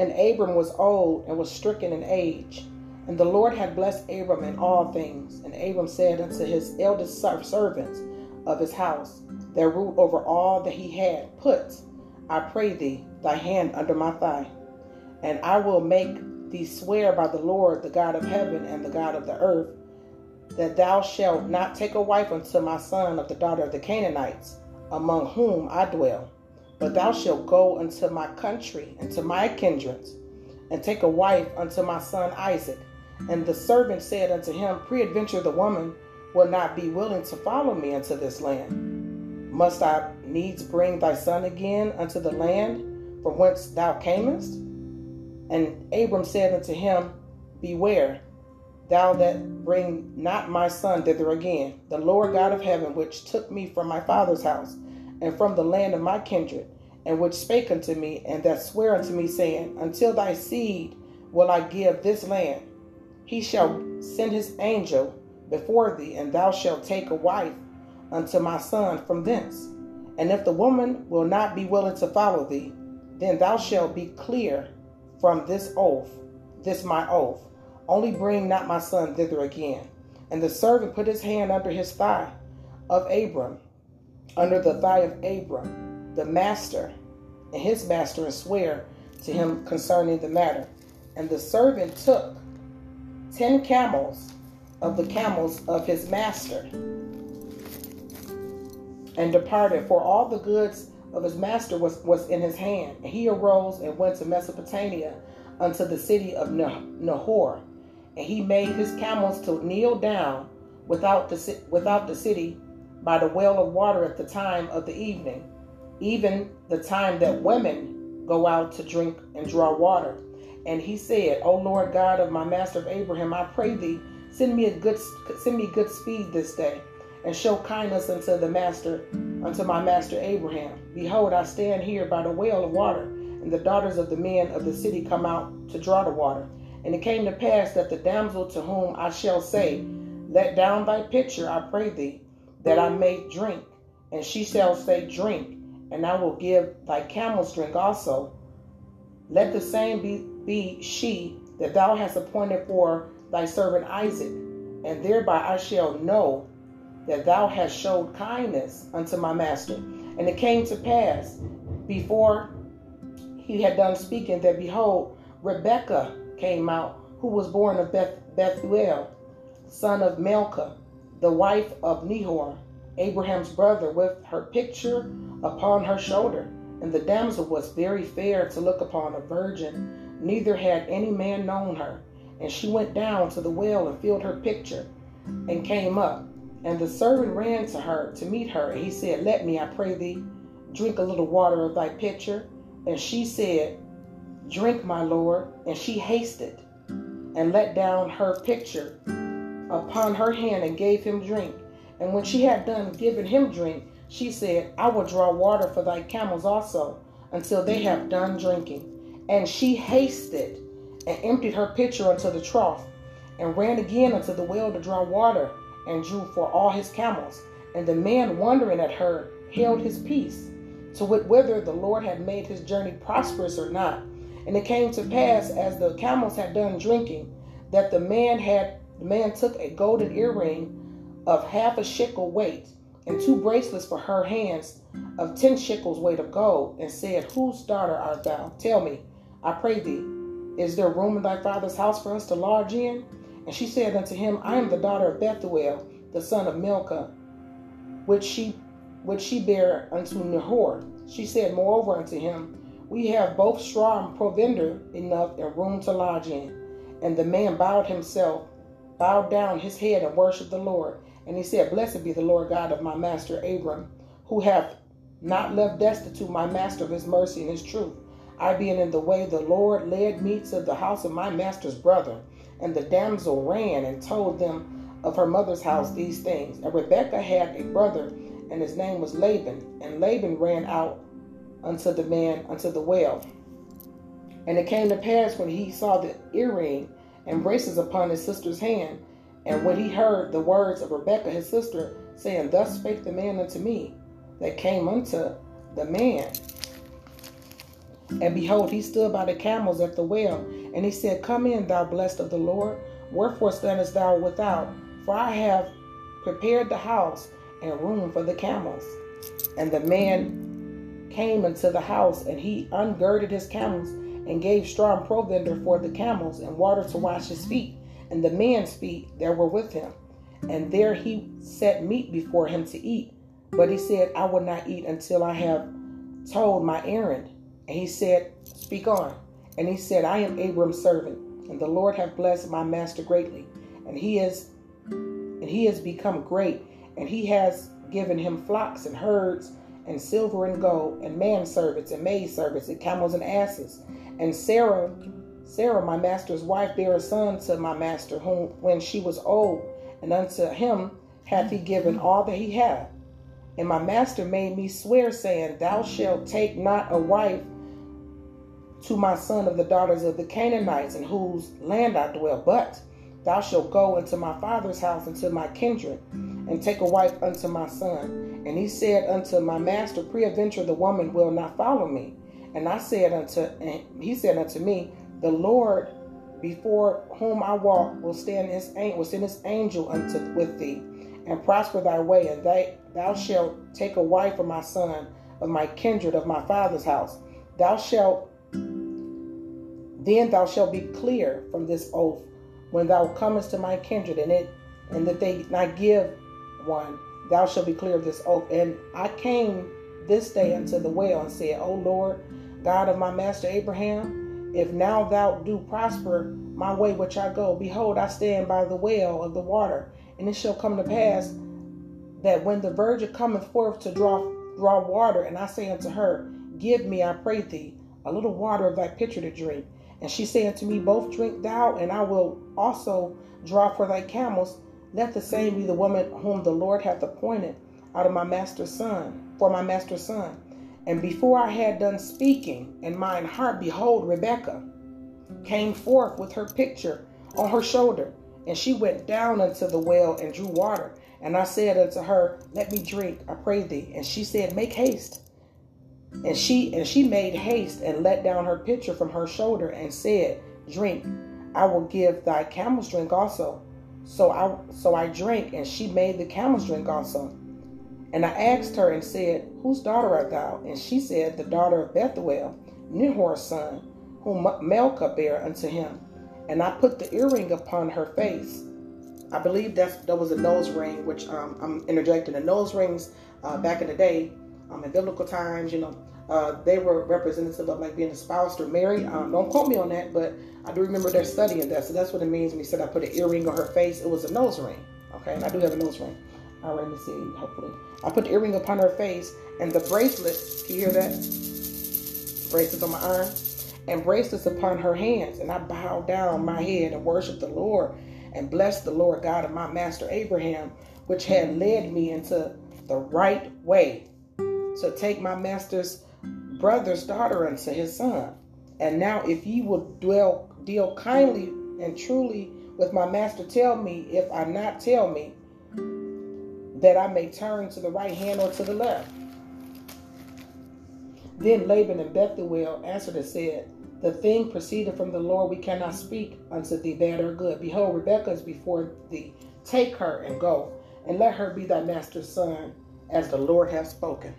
And Abram was old and was stricken in age. And the Lord had blessed Abram in all things. And Abram said unto his eldest servants of his house, that ruled over all that he had, Put, I pray thee, thy hand under my thigh, and I will make thee swear by the Lord, the God of heaven and the God of the earth, that thou shalt not take a wife unto my son of the daughter of the Canaanites, among whom I dwell, but thou shalt go unto my country and to my kindreds, and take a wife unto my son Isaac and the servant said unto him, Preadventure the woman will not be willing to follow me into this land. Must I needs bring thy son again unto the land from whence thou camest? And Abram said unto him, Beware, thou that bring not my son thither again. The Lord God of heaven, which took me from my father's house and from the land of my kindred, and which spake unto me, and that sware unto me, saying, Until thy seed will I give this land he shall send his angel before thee, and thou shalt take a wife unto my son from thence. And if the woman will not be willing to follow thee, then thou shalt be clear from this oath, this my oath. Only bring not my son thither again. And the servant put his hand under his thigh of Abram, under the thigh of Abram, the master, and his master, and swear to him concerning the matter. And the servant took ten camels of the camels of his master and departed, for all the goods of his master was, was in his hand. And he arose and went to Mesopotamia unto the city of Nahor. And he made his camels to kneel down without the, without the city by the well of water at the time of the evening, even the time that women go out to drink and draw water. And he said, O Lord God of my master of Abraham, I pray thee, send me a good send me good speed this day, and show kindness unto the master, unto my master Abraham. Behold, I stand here by the well of water, and the daughters of the men of the city come out to draw the water. And it came to pass that the damsel to whom I shall say, Let down thy pitcher, I pray thee, that I may drink. And she shall say, Drink, and I will give thy camels drink also. Let the same be be she that thou hast appointed for thy servant Isaac, and thereby I shall know that thou hast showed kindness unto my master. And it came to pass before he had done speaking that behold, Rebekah came out, who was born of Beth, Bethuel, son of Milcah, the wife of Nahor, Abraham's brother, with her pitcher upon her shoulder. And the damsel was very fair to look upon, a virgin neither had any man known her. And she went down to the well and filled her pitcher and came up. And the servant ran to her to meet her. And he said, Let me, I pray thee, drink a little water of thy pitcher. And she said, Drink, my Lord. And she hasted and let down her pitcher upon her hand and gave him drink. And when she had done giving him drink, she said, I will draw water for thy camels also until they have done drinking. And she hasted and emptied her pitcher into the trough, and ran again unto the well to draw water, and drew for all his camels. And the man, wondering at her, held his peace, to wit whether the Lord had made his journey prosperous or not. And it came to pass, as the camels had done drinking, that the man had the man took a golden earring of half a shekel weight, and two bracelets for her hands of ten shekels weight of gold, and said, Whose daughter art thou? Tell me. I pray thee, is there room in thy father's house for us to lodge in? And she said unto him, I am the daughter of Bethuel, the son of Milcah, which she which she bare unto Nahor. She said moreover unto him, We have both straw and provender enough and room to lodge in. And the man bowed himself, bowed down his head and worshipped the Lord. And he said, Blessed be the Lord God of my master Abram, who hath not left destitute my master of his mercy and his truth I being in the way, the Lord led me to the house of my master's brother. And the damsel ran and told them of her mother's house these things. And Rebekah had a brother, and his name was Laban. And Laban ran out unto the man unto the well. And it came to pass when he saw the earring and braces upon his sister's hand, and when he heard the words of Rebekah his sister, saying, Thus spake the man unto me, that came unto the man And behold, he stood by the camels at the well, and he said, Come in, thou blessed of the Lord. Wherefore standest thou without? For I have prepared the house and room for the camels. And the man came into the house, and he ungirded his camels, and gave strong provender for the camels, and water to wash his feet, and the man's feet that were with him. And there he set meat before him to eat. But he said, I will not eat until I have told my errand. And he said, Speak on. And he said, I am Abram's servant, and the Lord hath blessed my master greatly. And he is and he has become great, and he has given him flocks and herds, and silver and gold, and manservants and maidservants, and camels and asses. And Sarah, Sarah, my master's wife, bare a son to my master, whom when she was old, and unto him hath he given all that he had. And my master made me swear, saying, Thou shalt take not a wife to my son of the daughters of the Canaanites, in whose land I dwell, but thou shalt go into my father's house, into my kindred, and take a wife unto my son. And he said unto my master, Preadventure the woman will not follow me. And I said unto, and he said unto me, The Lord before whom I walk will stand his will send his angel unto with thee, and prosper thy way, and they, thou shalt take a wife for my son of my kindred of my father's house. Thou shalt then thou shalt be clear from this oath when thou comest to my kindred, and it and that they not give one, thou shalt be clear of this oath. And I came this day unto the well and said, O Lord, God of my master Abraham, if now thou do prosper my way which I go, behold, I stand by the well of the water, and it shall come to pass that when the virgin cometh forth to draw draw water, and I say unto her, Give me, I pray thee, a little water of thy pitcher to drink. And she said unto me, Both drink thou, and I will also draw for thy camels. Let the same be the woman whom the Lord hath appointed out of my master's son, for my master's son. And before I had done speaking, in mine heart, behold, Rebekah came forth with her pitcher on her shoulder, and she went down unto the well and drew water. And I said unto her, Let me drink, I pray thee. And she said, Make haste. And she and she made haste and let down her pitcher from her shoulder and said, Drink, I will give thy camels drink also. So I so I drank, and she made the camels drink also. And I asked her and said, Whose daughter art thou? And she said, The daughter of Bethuel, Nahor's son, whom Milcah bare unto him. And I put the earring upon her face. I believe that that was a nose ring, which um, I'm interjecting. The nose rings uh, back in the day um, in biblical times, you know, uh, they were representative of like being espoused or married. Um, don't quote me on that, but I do remember they're studying that. So that's what it means when he said I put an earring on her face. It was a nose ring. Okay, and I do have a nose ring. All right, let me see, hopefully. I put the earring upon her face and the bracelet, can you hear that? Bracelets on my arm and bracelets upon her hands. And I bowed down my head and worshiped the Lord and blessed the Lord God of my master Abraham, which had led me into the right way to take my master's brother's daughter unto his son. And now, if ye will dwell, deal kindly and truly with my master, tell me, if I not tell me, that I may turn to the right hand or to the left. Then Laban and Bethuel answered and said, The thing proceeded from the Lord, we cannot speak unto thee bad or good. Behold, Rebekah is before thee. Take her and go, and let her be thy master's son, as the Lord hath spoken.